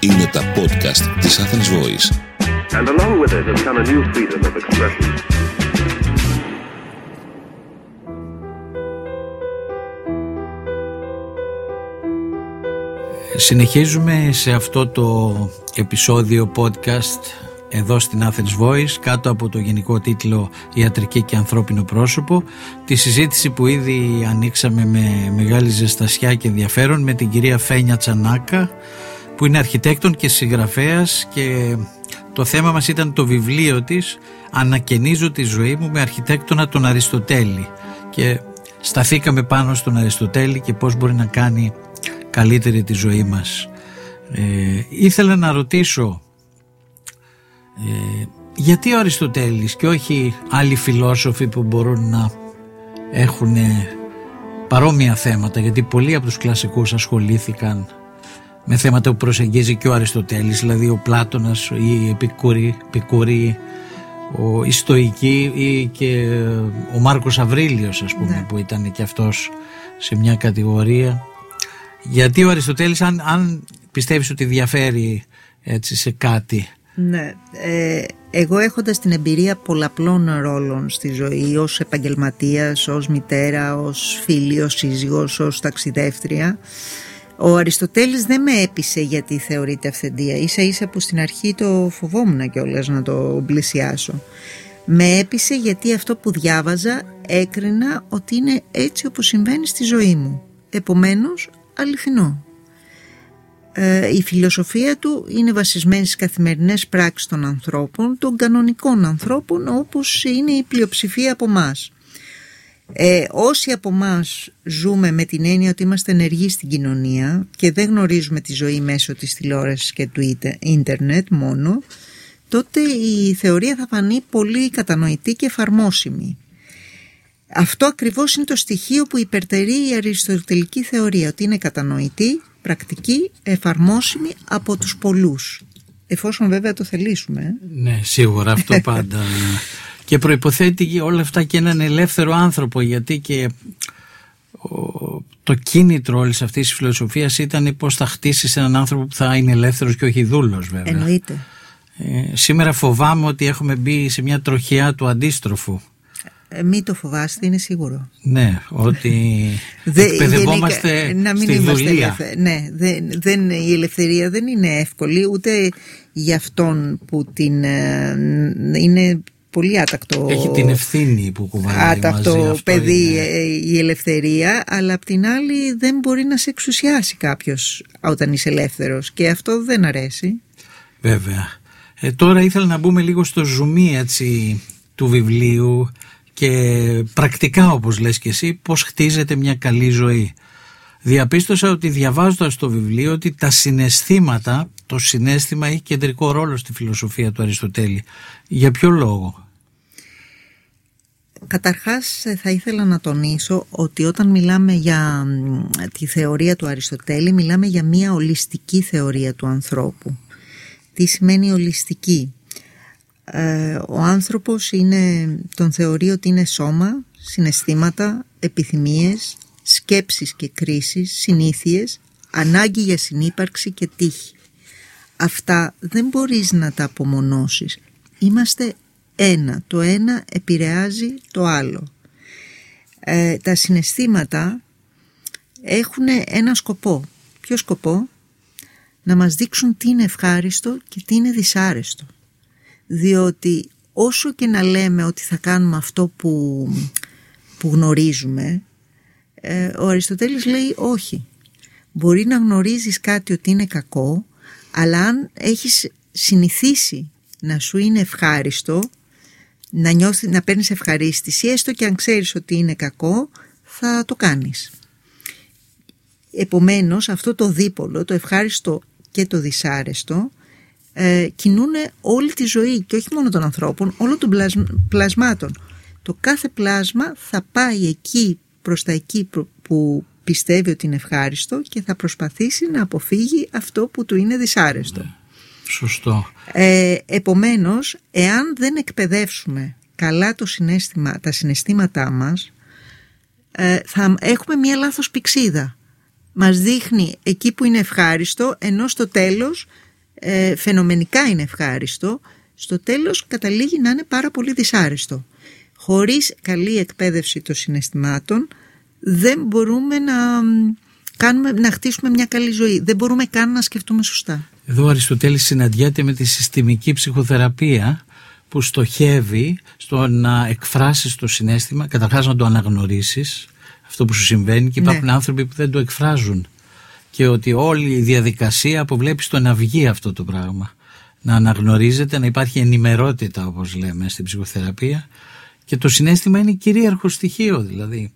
Είναι τα podcast της Athens Voice. And along with it has come a new freedom of expression. Συνεχίζουμε σε αυτό το επεισόδιο podcast εδώ στην Athens Voice κάτω από το γενικό τίτλο Ιατρική και Ανθρώπινο Πρόσωπο τη συζήτηση που ήδη ανοίξαμε με μεγάλη ζεστασιά και ενδιαφέρον με την κυρία Φένια Τσανάκα που είναι αρχιτέκτον και συγγραφέας και το θέμα μας ήταν το βιβλίο της «Ανακαινίζω τη ζωή μου με αρχιτέκτονα τον Αριστοτέλη» και σταθήκαμε πάνω στον Αριστοτέλη και πώς μπορεί να κάνει καλύτερη τη ζωή μας. Ε, ήθελα να ρωτήσω ε, γιατί ο Αριστοτέλης και όχι άλλοι φιλόσοφοι που μπορούν να έχουν παρόμοια θέματα γιατί πολλοί από τους κλασικούς ασχολήθηκαν με θέματα που προσεγγίζει και ο Αριστοτέλης δηλαδή ο Πλάτωνας, η Επικούρη, ο Ιστοική ή και ο Μάρκος Αβρίλιος ας πούμε ναι. που ήταν και αυτός σε μια κατηγορία γιατί ο Αριστοτέλης αν, αν πιστεύεις ότι διαφέρει έτσι σε κάτι ναι, ε, εγώ έχοντας την εμπειρία πολλαπλών ρόλων στη ζωή ως επαγγελματίας, ως μητέρα, ως φίλη, ως σύζυγος, ως ταξιδεύτρια ο Αριστοτέλης δεν με έπεισε γιατί θεωρείται αυθεντία. Ίσα ίσα που στην αρχή το φοβόμουν κιόλας να το πλησιάσω. Με έπεισε γιατί αυτό που διάβαζα έκρινα ότι είναι έτσι όπως συμβαίνει στη ζωή μου. Επομένως αληθινό. ε, η φιλοσοφία του είναι βασισμένη στις καθημερινές πράξεις των ανθρώπων, των κανονικών ανθρώπων όπως είναι η πλειοψηφία από εμάς. Ε, όσοι από εμάς ζούμε με την έννοια ότι είμαστε ενεργοί στην κοινωνία και δεν γνωρίζουμε τη ζωή μέσω της τηλεόρασης και του ίντερνετ μόνο, τότε η θεωρία θα φανεί πολύ κατανοητή και εφαρμόσιμη. Αυτό ακριβώς είναι το στοιχείο που υπερτερεί η αριστοτελική θεωρία, ότι είναι κατανοητή, πρακτική, εφαρμόσιμη από τους πολλούς. Εφόσον βέβαια το θελήσουμε. Ε. Ναι, σίγουρα αυτό πάντα. και προϋποθέτει όλα αυτά και έναν ελεύθερο άνθρωπο γιατί και το κίνητρο όλης αυτής της φιλοσοφίας ήταν πώς θα χτίσεις έναν άνθρωπο που θα είναι ελεύθερος και όχι δούλος, βέβαια. Εννοείται. Ε, σήμερα φοβάμαι ότι έχουμε μπει σε μια τροχιά του αντίστροφου. Ε, μην το φοβάστε, είναι σίγουρο. Ναι, ότι εκπαιδευόμαστε να μην στη δουλεία. Ναι, δεν, δεν, η ελευθερία δεν είναι εύκολη ούτε για αυτόν που την ε, είναι πολύ άτακτο. Έχει την ευθύνη που κουβαλάει άτακτο μαζί παιδί ε, η ελευθερία, αλλά απ' την άλλη δεν μπορεί να σε εξουσιάσει κάποιος όταν είσαι ελεύθερος και αυτό δεν αρέσει. Βέβαια. Ε, τώρα ήθελα να μπούμε λίγο στο ζουμί έτσι, του βιβλίου και πρακτικά όπως λες και εσύ πώς χτίζεται μια καλή ζωή. Διαπίστωσα ότι διαβάζοντας το βιβλίο ότι τα συναισθήματα, το συνέστημα έχει κεντρικό ρόλο στη φιλοσοφία του Αριστοτέλη. Για ποιο λόγο; Καταρχάς θα ήθελα να τονίσω ότι όταν μιλάμε για τη θεωρία του Αριστοτέλη μιλάμε για μια ολιστική θεωρία του ανθρώπου. Τι σημαίνει ολιστική; Ε, ο άνθρωπος είναι, τον θεωρεί ότι είναι σώμα, συναισθήματα, επιθυμίες, σκέψεις και κρίσεις, συνήθειες, ανάγκη για συνύπαρξη και τύχη. Αυτά δεν μπορείς να τα απομονώσεις. Είμαστε ένα. Το ένα επηρεάζει το άλλο. Ε, τα συναισθήματα έχουν ένα σκοπό. Ποιο σκοπό; Να μας δείξουν τι είναι ευχάριστο και τι είναι δυσάρεστο διότι όσο και να λέμε ότι θα κάνουμε αυτό που, που γνωρίζουμε ε, ο Αριστοτέλης λέει όχι. Μπορεί να γνωρίζεις κάτι ότι είναι κακό αλλά αν έχεις συνηθίσει να σου είναι ευχάριστο να, νιώθεις, να παίρνεις ευχαρίστηση έστω και αν ξέρεις ότι είναι κακό θα το κάνεις. Επομένως αυτό το δίπολο το ευχάριστο και το δυσάρεστο ε, κινούν όλη τη ζωή και όχι μόνο των ανθρώπων, όλων των πλασμάτων. Το κάθε πλάσμα θα πάει εκεί προς τα εκεί που πιστεύει ότι είναι ευχάριστο και θα προσπαθήσει να αποφύγει αυτό που του είναι δυσάρεστο. Ναι, σωστό. Ε, επομένως, εάν δεν εκπαιδεύσουμε καλά το συνέστημα, τα συναισθήματά μας, ε, θα έχουμε μία λάθος πηξίδα. Μας δείχνει εκεί που είναι ευχάριστο, ενώ στο τέλος ε, φαινομενικά είναι ευχάριστο, στο τέλος καταλήγει να είναι πάρα πολύ δυσάρεστο. Χωρίς καλή εκπαίδευση των συναισθημάτων δεν μπορούμε να, κάνουμε, να χτίσουμε μια καλή ζωή. Δεν μπορούμε καν να σκεφτούμε σωστά. Εδώ ο Αριστοτέλης συναντιέται με τη συστημική ψυχοθεραπεία που στοχεύει στο να εκφράσεις το συνέστημα, καταρχάς να το αναγνωρίσεις, αυτό που σου συμβαίνει και υπάρχουν Ναι. άνθρωποι που δεν το εκφράζουν και ότι όλη η διαδικασία αποβλέπει στο να βγει αυτό το πράγμα. Να αναγνωρίζεται, να υπάρχει ενημερότητα όπως λέμε στην ψυχοθεραπεία και το συνέστημα είναι κυρίαρχο στοιχείο δηλαδή.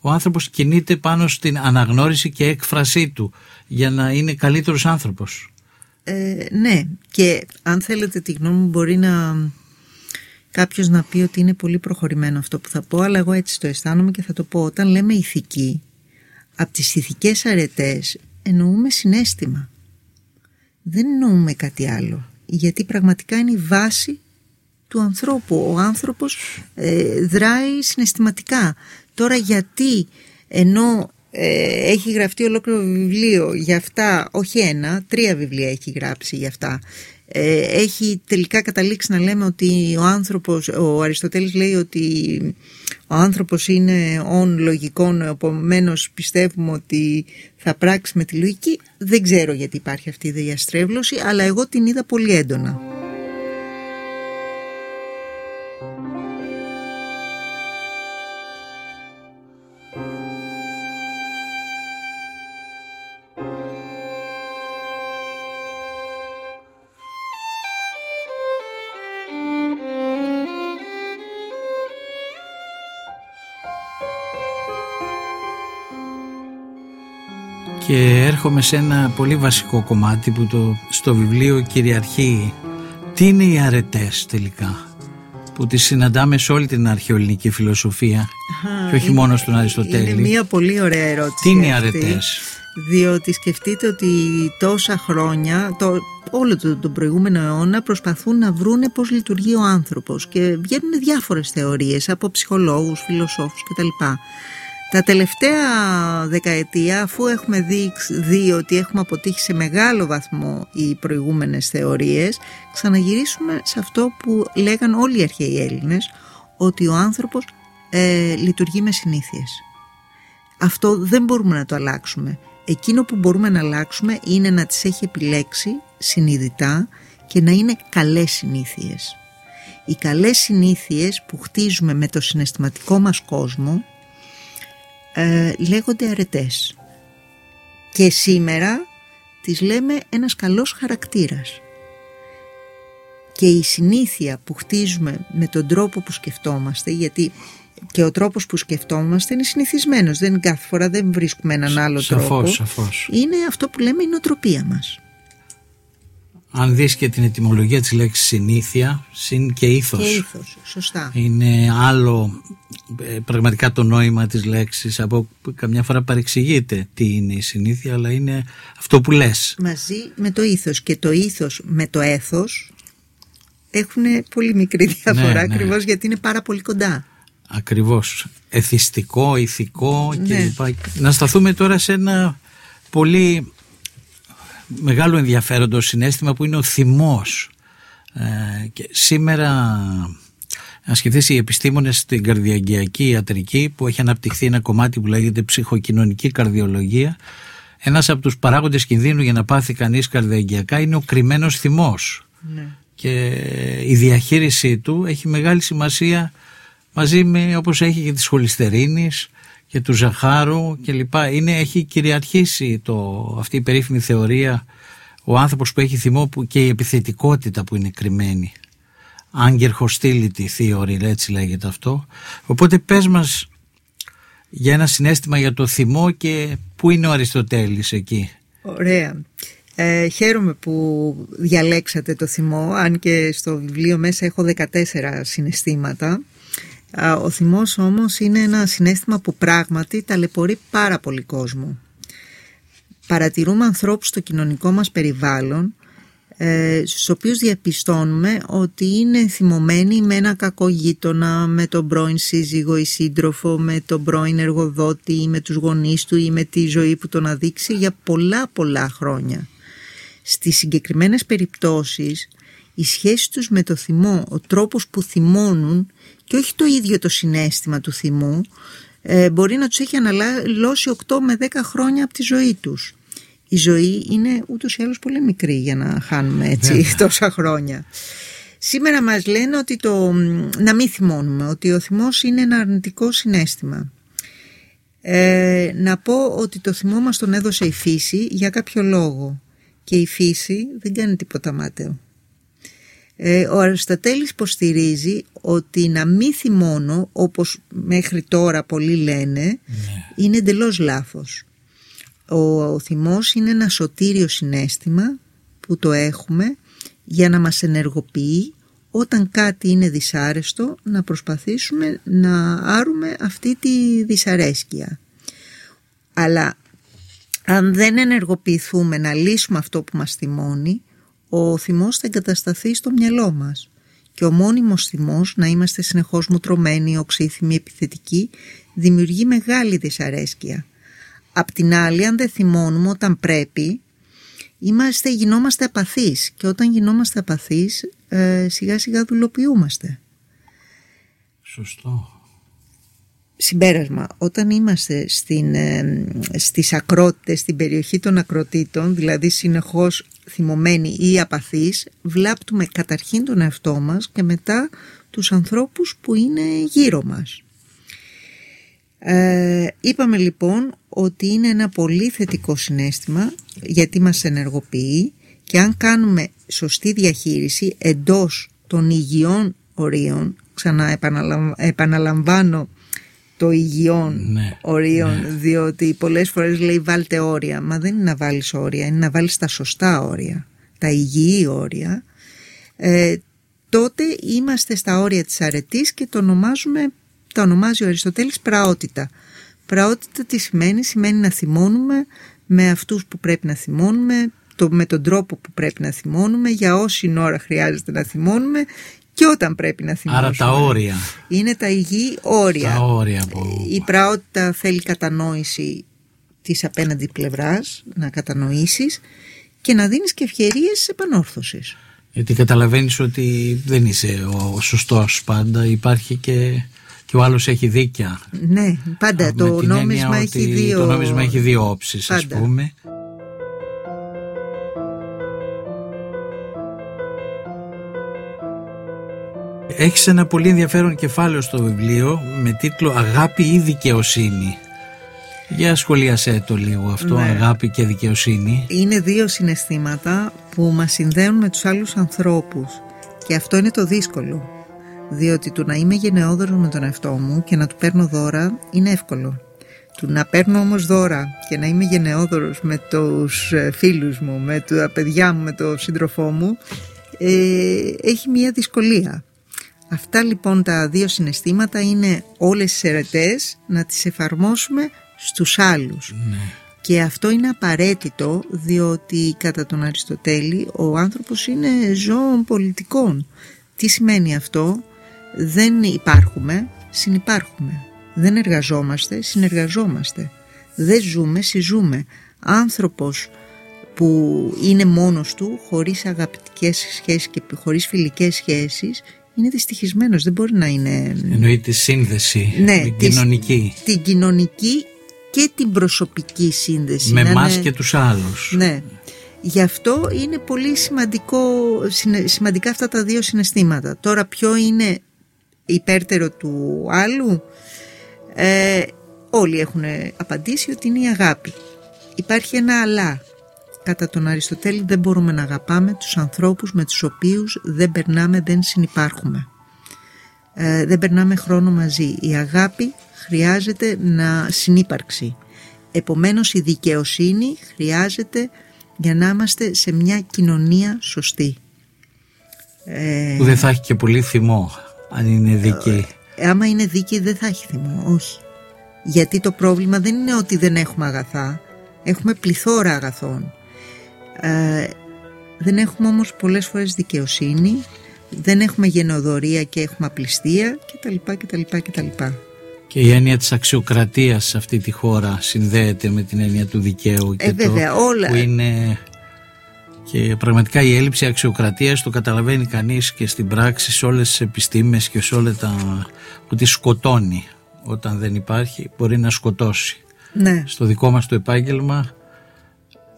Ο άνθρωπος κινείται πάνω στην αναγνώριση και έκφρασή του για να είναι καλύτερος άνθρωπος. Ε, ναι, και αν θέλετε τη γνώμη μου μπορεί να κάποιος να πει ότι είναι πολύ προχωρημένο αυτό που θα πω, αλλά εγώ έτσι το αισθάνομαι και θα το πω. Όταν λέμε ηθική, από τις ηθικές αρετές εννοούμε συνέστημα. Δεν εννοούμε κάτι άλλο. Γιατί πραγματικά είναι η βάση του ανθρώπου. Ο άνθρωπος ε, δράει συναισθηματικά. Τώρα γιατί ενώ ε, έχει γραφτεί ολόκληρο βιβλίο για αυτά, όχι ένα, τρία βιβλία έχει γράψει για αυτά. Ε, έχει τελικά καταλήξει να λέμε ότι ο άνθρωπος, ο Αριστοτέλης λέει ότι ο άνθρωπος είναι όν λογικών, επομένως πιστεύουμε ότι θα πράξει με τη λογική. Δεν ξέρω γιατί υπάρχει αυτή η διαστρέβλωση, αλλά εγώ την είδα πολύ έντονα. Και έρχομαι σε ένα πολύ βασικό κομμάτι που το, στο βιβλίο κυριαρχεί. Τι είναι οι αρετές τελικά που τις συναντάμε σε όλη την αρχαιοελληνική φιλοσοφία και όχι μόνο στον Αριστοτέλη. Είναι μια πολύ ωραία ερώτηση. Τι είναι οι αυτή, αρετές; Διότι σκεφτείτε ότι τόσα χρόνια, το, όλο τον το προηγούμενο αιώνα προσπαθούν να βρούνε πώς λειτουργεί ο άνθρωπος και βγαίνουν διάφορες θεωρίες από ψυχολόγους, φιλοσόφους κτλ. Τα τελευταία δεκαετία αφού έχουμε δει, δει ότι έχουμε αποτύχει σε μεγάλο βαθμό οι προηγούμενες θεωρίες ξαναγυρίσουμε σε αυτό που λέγαν όλοι οι αρχαίοι Έλληνες ότι ο άνθρωπος ε, λειτουργεί με συνήθειες. Αυτό δεν μπορούμε να το αλλάξουμε. Εκείνο που μπορούμε να αλλάξουμε είναι να τις έχει επιλέξει συνειδητά και να είναι καλές συνήθειες. Οι καλές συνήθειες που χτίζουμε με το συναισθηματικό μας κόσμο ε, λέγονται αρετές. Και σήμερα τις λέμε ένας καλός χαρακτήρας. Και η συνήθεια που χτίζουμε με τον τρόπο που σκεφτόμαστε, γιατί και ο τρόπος που σκεφτόμαστε είναι συνηθισμένος, δεν κάθε φορά δεν βρίσκουμε έναν άλλο Σαφώς, τρόπο. σαφώς. Είναι αυτό που λέμε η νοοτροπία μας. Αν δεις και την ετυμολογία της λέξης συνήθεια, συν και ήθος. Και ήθος, σωστά. Είναι άλλο ε, πραγματικά το νόημα της λέξης από που καμιά φορά παρεξηγείται τι είναι η συνήθεια αλλά είναι αυτό που λες. Μαζί με το ήθος και το ήθος με το έθος έχουν πολύ μικρή διαφορά Ναι, ναι. ακριβώς γιατί είναι πάρα πολύ κοντά. Ακριβώς. Εθιστικό, ηθικό Ναι. κλπ. Να σταθούμε τώρα σε ένα πολύ μεγάλο ενδιαφέροντο συνέστημα που είναι ο θυμός. Ε, και σήμερα, αν σκεφτείς οι επιστήμονες στην καρδιαγγειακή ιατρική που έχει αναπτυχθεί ένα κομμάτι που λέγεται ψυχοκοινωνική καρδιολογία, ένας από τους παράγοντες κινδύνου για να πάθει κανείς καρδιαγγειακά είναι ο κρυμμένος θυμός Ναι. και η διαχείρισή του έχει μεγάλη σημασία μαζί με όπως έχει και της χολυστερίνης και του ζαχάρου και λοιπά. Είναι, έχει κυριαρχήσει το, αυτή η περίφημη θεωρία ο άνθρωπος που έχει θυμό που και η επιθετικότητα που είναι κρυμμένη. Anger hostility theory, έτσι λέγεται αυτό. Οπότε πες μας για ένα συνέστημα για το θυμό και πού είναι ο Αριστοτέλης εκεί. Ωραία. Ε, χαίρομαι που διαλέξατε το θυμό, αν και στο βιβλίο μέσα έχω 14 συναισθήματα. Α, Ο θυμός όμως είναι ένα συνέστημα που πράγματι ταλαιπωρεί πάρα πολύ κόσμο. Παρατηρούμε ανθρώπους στο κοινωνικό μας περιβάλλον ε, στους οποίους διαπιστώνουμε ότι είναι θυμωμένοι με ένα κακό γείτονα, με τον πρώην σύζυγο ή σύντροφο, με τον πρώην εργοδότη ή με τους γονείς του ή με τη ζωή που τον αδείξει για πολλά πολλά χρόνια. Στις συγκεκριμένες περιπτώσεις η σχέση τους με το θυμό, ο τρόπος που θυμώνουν και όχι το ίδιο το συνέστημα του θυμού ε, μπορεί να τους έχει αναλώσει 8 με 10 χρόνια από τη ζωή τους. Η ζωή είναι ούτως ή άλλως πολύ μικρή για να χάνουμε έτσι τόσα χρόνια. Σήμερα μας λένε ότι το, να μην θυμώνουμε, ότι ο θυμός είναι ένα αρνητικό συνέστημα. Ε, να πω ότι το θυμό μας τον έδωσε η φύση για κάποιο λόγο και η φύση δεν κάνει τίποτα μάταιο. Ε, ο Αριστοτέλης υποστηρίζει ότι να μην θυμώνω όπως μέχρι τώρα πολλοί λένε ναι. είναι εντελώς λάθος. Ο, ο θυμός είναι ένα σωτήριο συνέστημα που το έχουμε για να μας ενεργοποιεί όταν κάτι είναι δυσάρεστο να προσπαθήσουμε να άρουμε αυτή τη δυσαρέσκεια. Αλλά αν δεν ενεργοποιηθούμε να λύσουμε αυτό που μας θυμώνει ο θυμός θα εγκατασταθεί στο μυαλό μας και ο μόνιμος θυμός να είμαστε συνεχώς μουτρωμένοι, οξύθυμοι, επιθετικοί δημιουργεί μεγάλη δυσαρέσκεια. Απ' την άλλη αν δεν θυμώνουμε όταν πρέπει είμαστε, γινόμαστε απαθείς και όταν γινόμαστε απαθείς ε, σιγά σιγά δουλοποιούμαστε. Σωστό. Συμπέρασμα, όταν είμαστε στην, ε, στις ακρότητες, στην περιοχή των ακροτήτων, δηλαδή συνεχώς θυμωμένοι ή απαθείς, βλάπτουμε καταρχήν τον εαυτό μας και μετά τους ανθρώπους που είναι γύρω μας. Ε, είπαμε λοιπόν ότι είναι ένα πολύ θετικό συνέστημα γιατί μας ενεργοποιεί και αν κάνουμε σωστή διαχείριση εντός των υγιών ορίων, ξανά επαναλαμβάνω το υγιών ναι, ορίων ναι. διότι πολλές φορές λέει βάλτε όρια μα δεν είναι να βάλεις όρια είναι να βάλεις τα σωστά όρια τα υγιή όρια. Ε, τότε είμαστε στα όρια της αρετής και το ονομάζουμε το ονομάζει ο Αριστοτέλης πραότητα. Πραότητα τι σημαίνει; Σημαίνει να θυμώνουμε με αυτούς που πρέπει να θυμώνουμε το, με τον τρόπο που πρέπει να θυμώνουμε για όση ώρα χρειάζεται να θυμώνουμε και όταν πρέπει να θυμώσουμε. Άρα τα όρια. Είναι τα υγιή όρια. Τα όρια που... Η πραότητα θέλει κατανόηση της απέναντι πλευράς, να κατανοήσεις και να δίνεις και ευκαιρίες επανόρθωσης. Γιατί καταλαβαίνεις ότι δεν είσαι ο σωστός πάντα, υπάρχει και, και ο άλλος έχει δίκια. Ναι, πάντα. το νόμισμα, έχει δύο... το νόμισμα έχει δύο όψεις ας πούμε. Έχεις ένα πολύ ενδιαφέρον κεφάλαιο στο βιβλίο με τίτλο «Αγάπη ή δικαιοσύνη». Για σχολίασέ το λίγο αυτό, ναι. αγάπη και δικαιοσύνη. Είναι δύο συναισθήματα που μας συνδέουν με τους άλλους ανθρώπους και αυτό είναι το δύσκολο. Διότι του να είμαι γενναιόδωρος με τον εαυτό μου και να του παίρνω δώρα είναι εύκολο. Του να παίρνω όμως δώρα και να είμαι γενναιόδωρος με τους ε, φίλους μου, με τα παιδιά μου, με τον σύντροφό μου ε, έχει μια δυσκολία Αυτά λοιπόν τα δύο συναισθήματα είναι όλες τις αιρετές να τις εφαρμόσουμε στους άλλους. Ναι. Και αυτό είναι απαραίτητο διότι κατά τον Αριστοτέλη ο άνθρωπος είναι ζώων πολιτικών. Τι σημαίνει αυτό; Δεν υπάρχουμε, συνυπάρχουμε. Δεν εργαζόμαστε, συνεργαζόμαστε. Δεν ζούμε, συζούμε. Άνθρωπος που είναι μόνος του, χωρίς αγαπητικές σχέσεις και χωρίς φιλικές σχέσεις, είναι δυστυχισμένος, δεν μπορεί να είναι... Εννοεί τη σύνδεση, ναι, την κοινωνική. Την κοινωνική και την προσωπική σύνδεση. Με εμά και τους άλλους. Ναι. Γι' αυτό είναι πολύ σημαντικό, σημαντικά αυτά τα δύο συναισθήματα. Τώρα ποιο είναι υπέρτερο του άλλου, ε, όλοι έχουν απαντήσει ότι είναι η αγάπη. Υπάρχει ένα αλλά Κατά τον Αριστοτέλη δεν μπορούμε να αγαπάμε τους ανθρώπους με τους οποίους δεν περνάμε, δεν συνυπάρχουμε. Ε, δεν περνάμε χρόνο μαζί. Η αγάπη χρειάζεται να συνύπαρξει. Επομένως η δικαιοσύνη χρειάζεται για να είμαστε σε μια κοινωνία σωστή. Ε, Που δεν θα έχει και πολύ θυμό αν είναι δίκαιη. Ε, άμα είναι δίκαιη δεν θα έχει θυμό, όχι. Γιατί το πρόβλημα δεν είναι ότι δεν έχουμε αγαθά. Έχουμε πληθώρα αγαθών. Ε, δεν έχουμε όμως πολλές φορές δικαιοσύνη, δεν έχουμε γενοδορία και έχουμε απληστία κτλ. κτλ, κτλ. Και η έννοια της αξιοκρατίας σε αυτή τη χώρα συνδέεται με την έννοια του δικαίου και Ε, βέβαια, το όλα. που είναι και πραγματικά η έλλειψη αξιοκρατίας το καταλαβαίνει κανείς και στην πράξη σε όλες τις επιστήμες και σε όλα τα που τη σκοτώνει όταν δεν υπάρχει μπορεί να σκοτώσει Ναι, στο δικό μας το επάγγελμα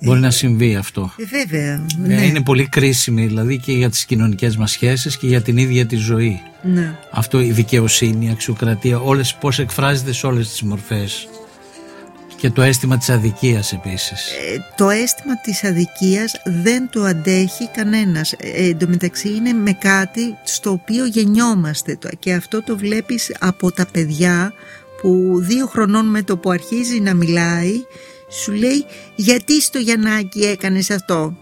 μπορεί να συμβεί αυτό ε, βέβαια. Ε, Ναι, είναι πολύ κρίσιμη δηλαδή και για τις κοινωνικές μας σχέσεις και για την ίδια τη ζωή ναι. αυτό η δικαιοσύνη, η αξιοκρατία, όλες πώς εκφράζεται σε όλες τις μορφές. Και το αίσθημα της αδικίας επίσης. Ε, το αίσθημα της αδικίας δεν το αντέχει κανένας. Ε, εν τω μεταξύ είναι με κάτι στο οποίο γεννιόμαστε Το- και αυτό το βλέπεις από τα παιδιά που δύο χρονών με το που αρχίζει να μιλάει σου λέει γιατί στο Γιαννάκι έκανες αυτό;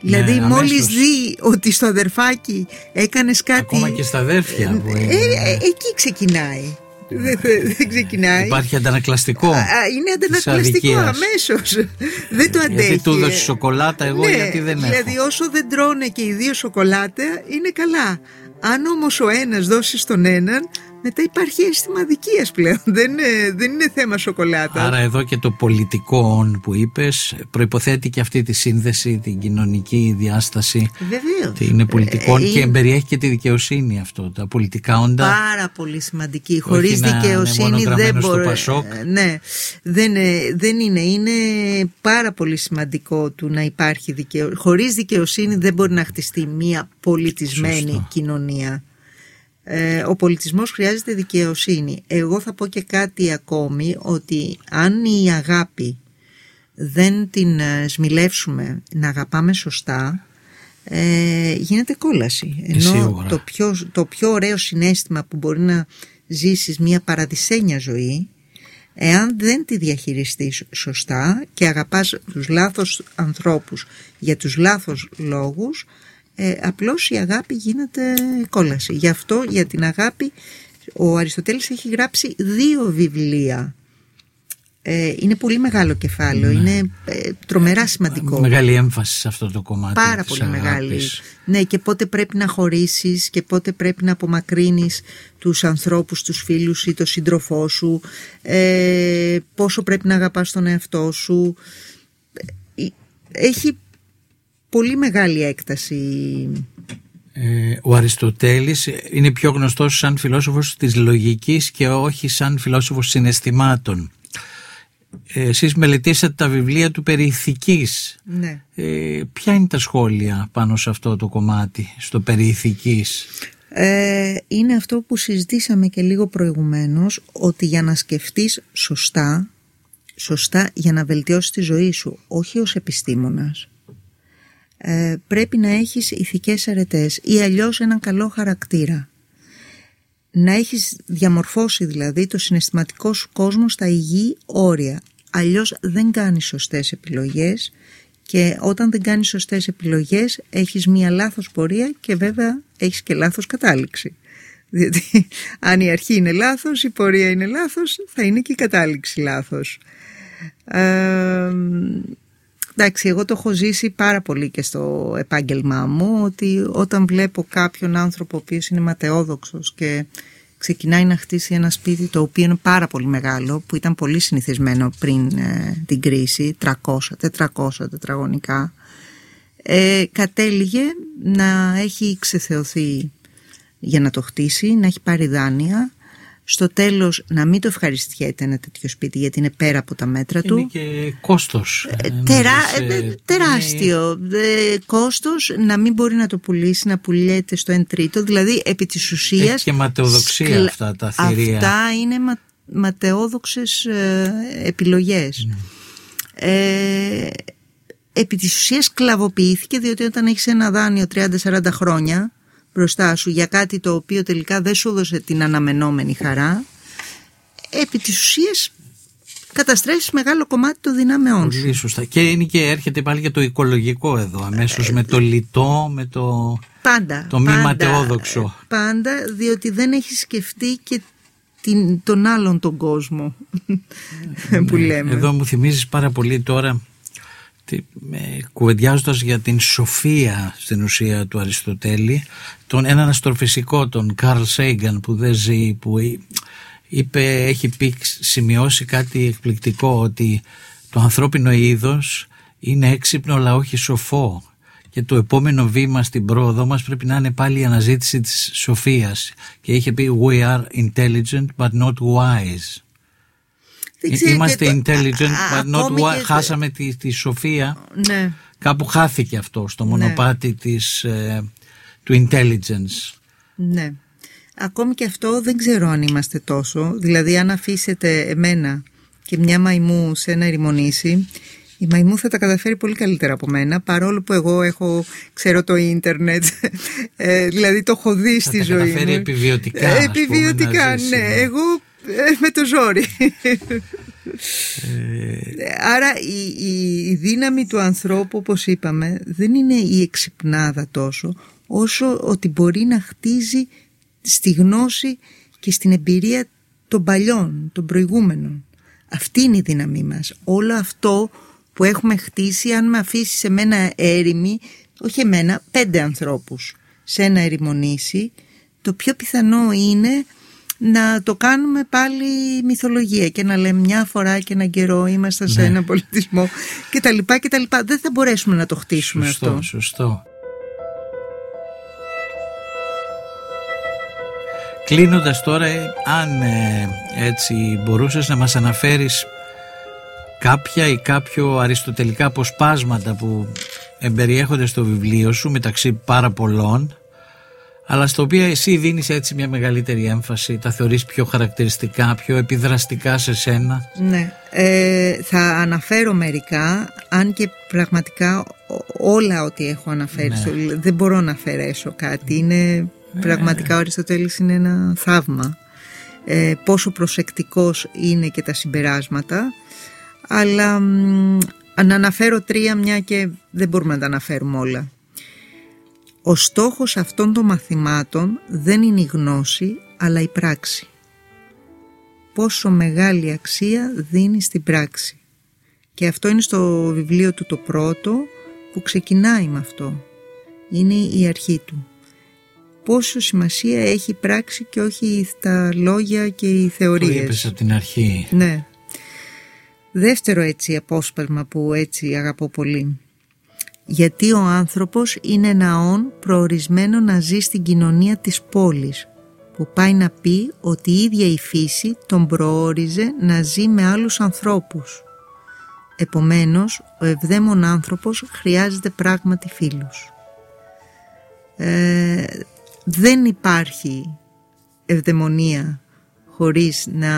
Ναι, δηλαδή μόλις αμέσως. δει ότι στο αδερφάκι έκανες κάτι... Ακόμα και στα αδέρφια που Ε, είναι. ε, εκεί ξεκινάει. Δεν, δεν- δεν ξεκινάει. Υπάρχει αντανακλαστικό. Α, είναι της αντανακλαστικό αδικίας. αμέσως. δεν το αντέχει. Γιατί του έδωσε σοκολάτα, εγώ Ναι, γιατί δεν έχω; Δηλαδή, όσο δεν τρώνε και οι δύο σοκολάτα, είναι καλά. Αν όμως ο ένας δώσει στον έναν, μετά υπάρχει αίσθημα αδικίας πλέον. Δεν είναι, δεν είναι θέμα σοκολάτα. Άρα εδώ και το πολιτικό «ον» που είπες προϋποθέτει και αυτή τη σύνδεση, την κοινωνική διάσταση. Βεβαίως. Τι είναι πολιτικών Ε, και είναι- περιέχει και τη δικαιοσύνη αυτό. Τα πολιτικά όντα Πάρα πολύ σημαντική. Χωρίς να είναι δικαιοσύνη μόνο δεν γραμμένο στο μπορεί. Πασόκ. Ε, Ναι, δεν, ε, δεν είναι. Είναι πάρα πολύ σημαντικό του να υπάρχει δικαιοσύνη. Χωρίς δικαιοσύνη δεν μπορεί να χτιστεί μια πολιτισμένη Σωστό. κοινωνία. Ε, ο πολιτισμός χρειάζεται δικαιοσύνη. Εγώ θα πω και κάτι ακόμη ότι αν η αγάπη δεν την ε, σμιλεύσουμε να αγαπάμε σωστά ε, γίνεται κόλαση. Ε, σίγουρα. Ενώ το πιο, το πιο ωραίο συνέστημα που μπορεί να ζήσεις μια παραδεισένια ζωή εάν δεν τη διαχειριστείς σωστά και αγαπάς τους λάθος ανθρώπους για τους λάθος λόγους ε, απλώς η αγάπη γίνεται κόλαση. Γι' αυτό για την αγάπη ο Αριστοτέλης έχει γράψει δύο βιβλία. Ε, είναι πολύ μεγάλο κεφάλαιο, είναι ε, τρομερά σημαντικό. Μεγάλη έμφαση σε αυτό το κομμάτι. Πάρα της πολύ μεγάλη. αγάπης. Ναι, και πότε πρέπει να χωρίσεις και πότε πρέπει να απομακρύνεις τους ανθρώπους, τους φίλους ή τον σύντροφό σου, ε, πόσο πρέπει να αγαπάς τον εαυτό σου. Ε, Έχει πολύ μεγάλη έκταση. Ε, ο Αριστοτέλης είναι πιο γνωστός σαν φιλόσοφος της λογικής και όχι σαν φιλόσοφος συναισθημάτων. Ε, εσείς μελετήσατε τα βιβλία του περί ηθικής. Ναι. Ε, ποια είναι τα σχόλια πάνω σε αυτό το κομμάτι, στο περί ηθικής; Ε, είναι αυτό που συζητήσαμε και λίγο προηγουμένως ότι για να σκεφτείς σωστά σωστά για να βελτιώσεις τη ζωή σου όχι ως επιστήμονας ε, πρέπει να έχεις ηθικές αρετές ή αλλιώς έναν καλό χαρακτήρα να έχεις διαμορφώσει δηλαδή το συναισθηματικό σου κόσμο στα υγιή όρια αλλιώς δεν κάνεις σωστές επιλογές και όταν δεν κάνεις σωστές επιλογές έχεις μία λάθος πορεία και βέβαια έχεις και λάθος κατάληξη. Διότι αν η αρχή είναι λάθος, η πορεία είναι λάθος, θα είναι και η κατάληξη λάθος. Ε, εντάξει, εγώ το έχω ζήσει πάρα πολύ και στο επάγγελμά μου ότι όταν βλέπω κάποιον άνθρωπο ο οποίος είναι ματαιόδοξος και ξεκινάει να χτίσει ένα σπίτι το οποίο είναι πάρα πολύ μεγάλο που ήταν πολύ συνηθισμένο πριν ε, την κρίση 300, 400 τετραγωνικά ε, κατέληγε να έχει ξεθεωθεί για να το χτίσει, να έχει πάρει δάνεια στο τέλος να μην το ευχαριστιέται ένα τέτοιο σπίτι γιατί είναι πέρα από τα μέτρα του Είναι και κόστος. ε, Ε, τερά, να δεις, ε, ε, τεράστιο ε, κόστος να μην μπορεί να το πουλήσει να πουλιέται στο 1 τρίτο δηλαδή επί της ουσίας Έχει και ματαιοδοξία αυτά τα θηρία. αυτά είναι μα, ματαιόδοξες ε, επιλογές Ναι. ε, επί της ουσίας κλαβοποιήθηκε διότι όταν έχεις ένα δάνειο 30-40 χρόνια μπροστά σου για κάτι το οποίο τελικά δεν σου έδωσε την αναμενόμενη χαρά επί της ουσίας καταστρέφεις μεγάλο κομμάτι των δυνάμεών σου. Πολύ σωστά. Και είναι και έρχεται πάλι και το οικολογικό εδώ αμέσως με το λιτό, με το... Πάντα. Το μη πάντα, ματαιόδοξο. Πάντα, διότι δεν έχεις σκεφτεί και την, τον άλλον τον κόσμο που λέμε. Εδώ μου θυμίζεις πάρα πολύ τώρα κουβεντιάζοντας για την σοφία στην ουσία του Αριστοτέλη τον έναν αστροφυσικό τον Καρλ Σέιγκαν που δεν ζει που είπε, έχει πει, σημειώσει κάτι εκπληκτικό ότι το ανθρώπινο είδος είναι έξυπνο αλλά όχι σοφό. Και το επόμενο βήμα στην πρόοδο μας πρέπει να είναι πάλι η αναζήτηση της σοφίας. Και είχε πει we are intelligent but not wise Είμαστε intelligent but not wise χάσαμε τη, τη σοφία ναι. κάπου χάθηκε αυτό στο μονοπάτι ναι. της, ε, του intelligence ναι ακόμη και αυτό δεν ξέρω αν είμαστε τόσο δηλαδή αν αφήσετε εμένα και μια μαϊμού σε ένα ερημονήσι η μαϊμού θα τα καταφέρει πολύ καλύτερα από μένα, παρόλο που εγώ έχω, ξέρω το ίντερνετ, ε, δηλαδή το έχω δει στη θα ζωή μου. Θα καταφέρει επιβιωτικά. Ε, επιβιωτικά, ναι. ναι. Εγώ ε, με το ζόρι. Ε... Άρα η, η, η δύναμη του ανθρώπου, όπως είπαμε, δεν είναι η εξυπνάδα τόσο, όσο ότι μπορεί να χτίζει στη γνώση και στην εμπειρία των παλιών, των προηγούμενων. Αυτή είναι η δύναμή μας. Όλο αυτό που έχουμε χτίσει αν με αφήσεις σε μένα έρημη, όχι εμένα, πέντε ανθρώπους σε ένα ερημονήσι, το πιο πιθανό είναι να το κάνουμε πάλι μυθολογία και να λέμε μια φορά και έναν καιρό είμαστε σε ναι. ένα πολιτισμό και τα λοιπά και τα λοιπά. Δεν θα μπορέσουμε να το χτίσουμε σωστό, αυτό. Σωστό, Κλείνοντας τώρα, αν ε, έτσι μπορούσες να μας αναφέρεις κάποια ή κάποιο αριστοτελικά αποσπάσματα που εμπεριέχονται στο βιβλίο σου μεταξύ πάρα πολλών αλλά στο οποίο εσύ δίνεις έτσι μια μεγαλύτερη έμφαση, τα θεωρείς πιο χαρακτηριστικά, πιο επιδραστικά σε σένα; Ναι, ε, θα αναφέρω μερικά, αν και πραγματικά όλα ό,τι έχω αναφέρει, ναι. δεν μπορώ να αφαιρέσω κάτι, είναι ναι. πραγματικά ο Αριστοτέλης είναι ένα θαύμα. Ε, πόσο προσεκτικός είναι και τα συμπεράσματα αλλά να αναφέρω τρία μια και δεν μπορούμε να τα αναφέρουμε όλα. Ο στόχος αυτών των μαθημάτων δεν είναι η γνώση αλλά η πράξη. Πόσο μεγάλη αξία δίνει στην πράξη. Και αυτό είναι στο βιβλίο του το πρώτο που ξεκινάει με αυτό. Είναι η αρχή του. Πόσο σημασία έχει η πράξη και όχι τα λόγια και οι θεωρίες. Το είπες από την αρχή. Ναι. Δεύτερο έτσι απόσπασμα που έτσι αγαπώ πολύ. Γιατί ο άνθρωπος είναι ένα όν προορισμένο να ζει στην κοινωνία της πόλης που πάει να πει ότι η ίδια η φύση τον προόριζε να ζει με άλλους ανθρώπους. Επομένως, ο ευδαίμων άνθρωπος χρειάζεται πράγματι φίλους. Ε, δεν υπάρχει ευδαιμονία χωρίς να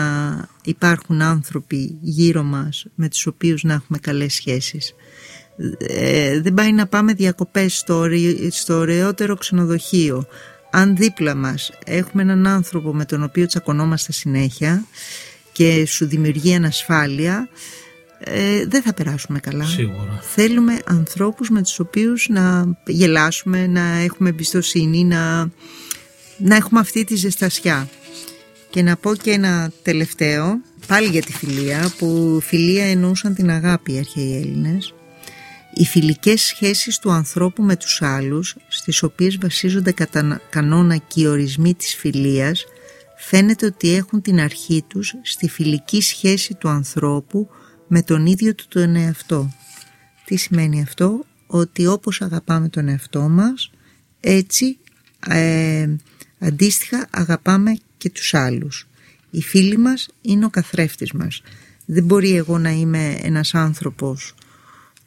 υπάρχουν άνθρωποι γύρω μας με τους οποίους να έχουμε καλές σχέσεις. Ε, δεν πάει να πάμε διακοπές στο, στο ωραιότερο ξενοδοχείο. Αν δίπλα μας έχουμε έναν άνθρωπο με τον οποίο τσακωνόμαστε συνέχεια και σου δημιουργεί ανασφάλεια, ε, δεν θα περάσουμε καλά. Σίγουρα. Θέλουμε ανθρώπους με τους οποίους να γελάσουμε, να έχουμε εμπιστοσύνη, να, να έχουμε αυτή τη ζεστασιά. Και να πω και ένα τελευταίο, πάλι για τη φιλία, που φιλία εννοούσαν την αγάπη οι αρχαίοι Έλληνες. Οι φιλικές σχέσεις του ανθρώπου με τους άλλους, στις οποίες βασίζονται κατά κανόνα και οι ορισμοί της φιλίας, φαίνεται ότι έχουν την αρχή τους στη φιλική σχέση του ανθρώπου με τον ίδιο του τον εαυτό. Τι σημαίνει αυτό; Ότι όπως αγαπάμε τον εαυτό μας, έτσι ε, αντίστοιχα αγαπάμε και τους άλλους. Οι φίλοι μας είναι ο καθρέφτης μας. Δεν μπορεί εγώ να είμαι ένας άνθρωπος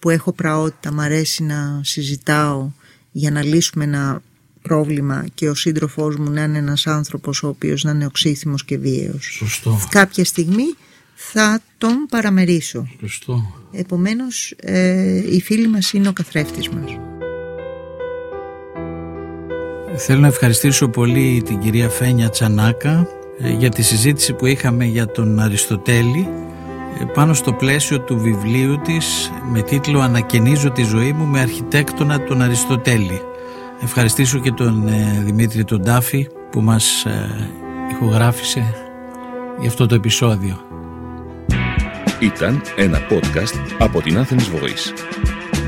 που έχω πραότητα, μ' αρέσει να συζητάω για να λύσουμε ένα πρόβλημα και ο σύντροφός μου να είναι ένας άνθρωπος ο οποίος να είναι οξύθυμος και βίαιος. Σωστό. Κάποια στιγμή θα τον παραμερίσω. Σωστό. Επομένως ε, οι φίλοι μας είναι ο καθρέφτης μας. Θέλω να ευχαριστήσω πολύ την κυρία Φένια Τσανάκα ε, για τη συζήτηση που είχαμε για τον Αριστοτέλη ε, πάνω στο πλαίσιο του βιβλίου της με τίτλο «Ανακαινίζω τη ζωή μου με αρχιτέκτονα τον Αριστοτέλη». Ευχαριστήσω και τον ε, Δημήτρη τον Τάφη που μας ηχογράφησε για αυτό το επεισόδιο. Ήταν ένα podcast από την Athens Voice.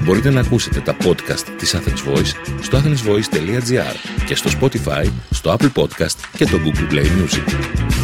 Μπορείτε να ακούσετε τα podcast της Athens Voice στο athensvoice.gr και στο Spotify, στο Apple Podcast και το Google Play Music.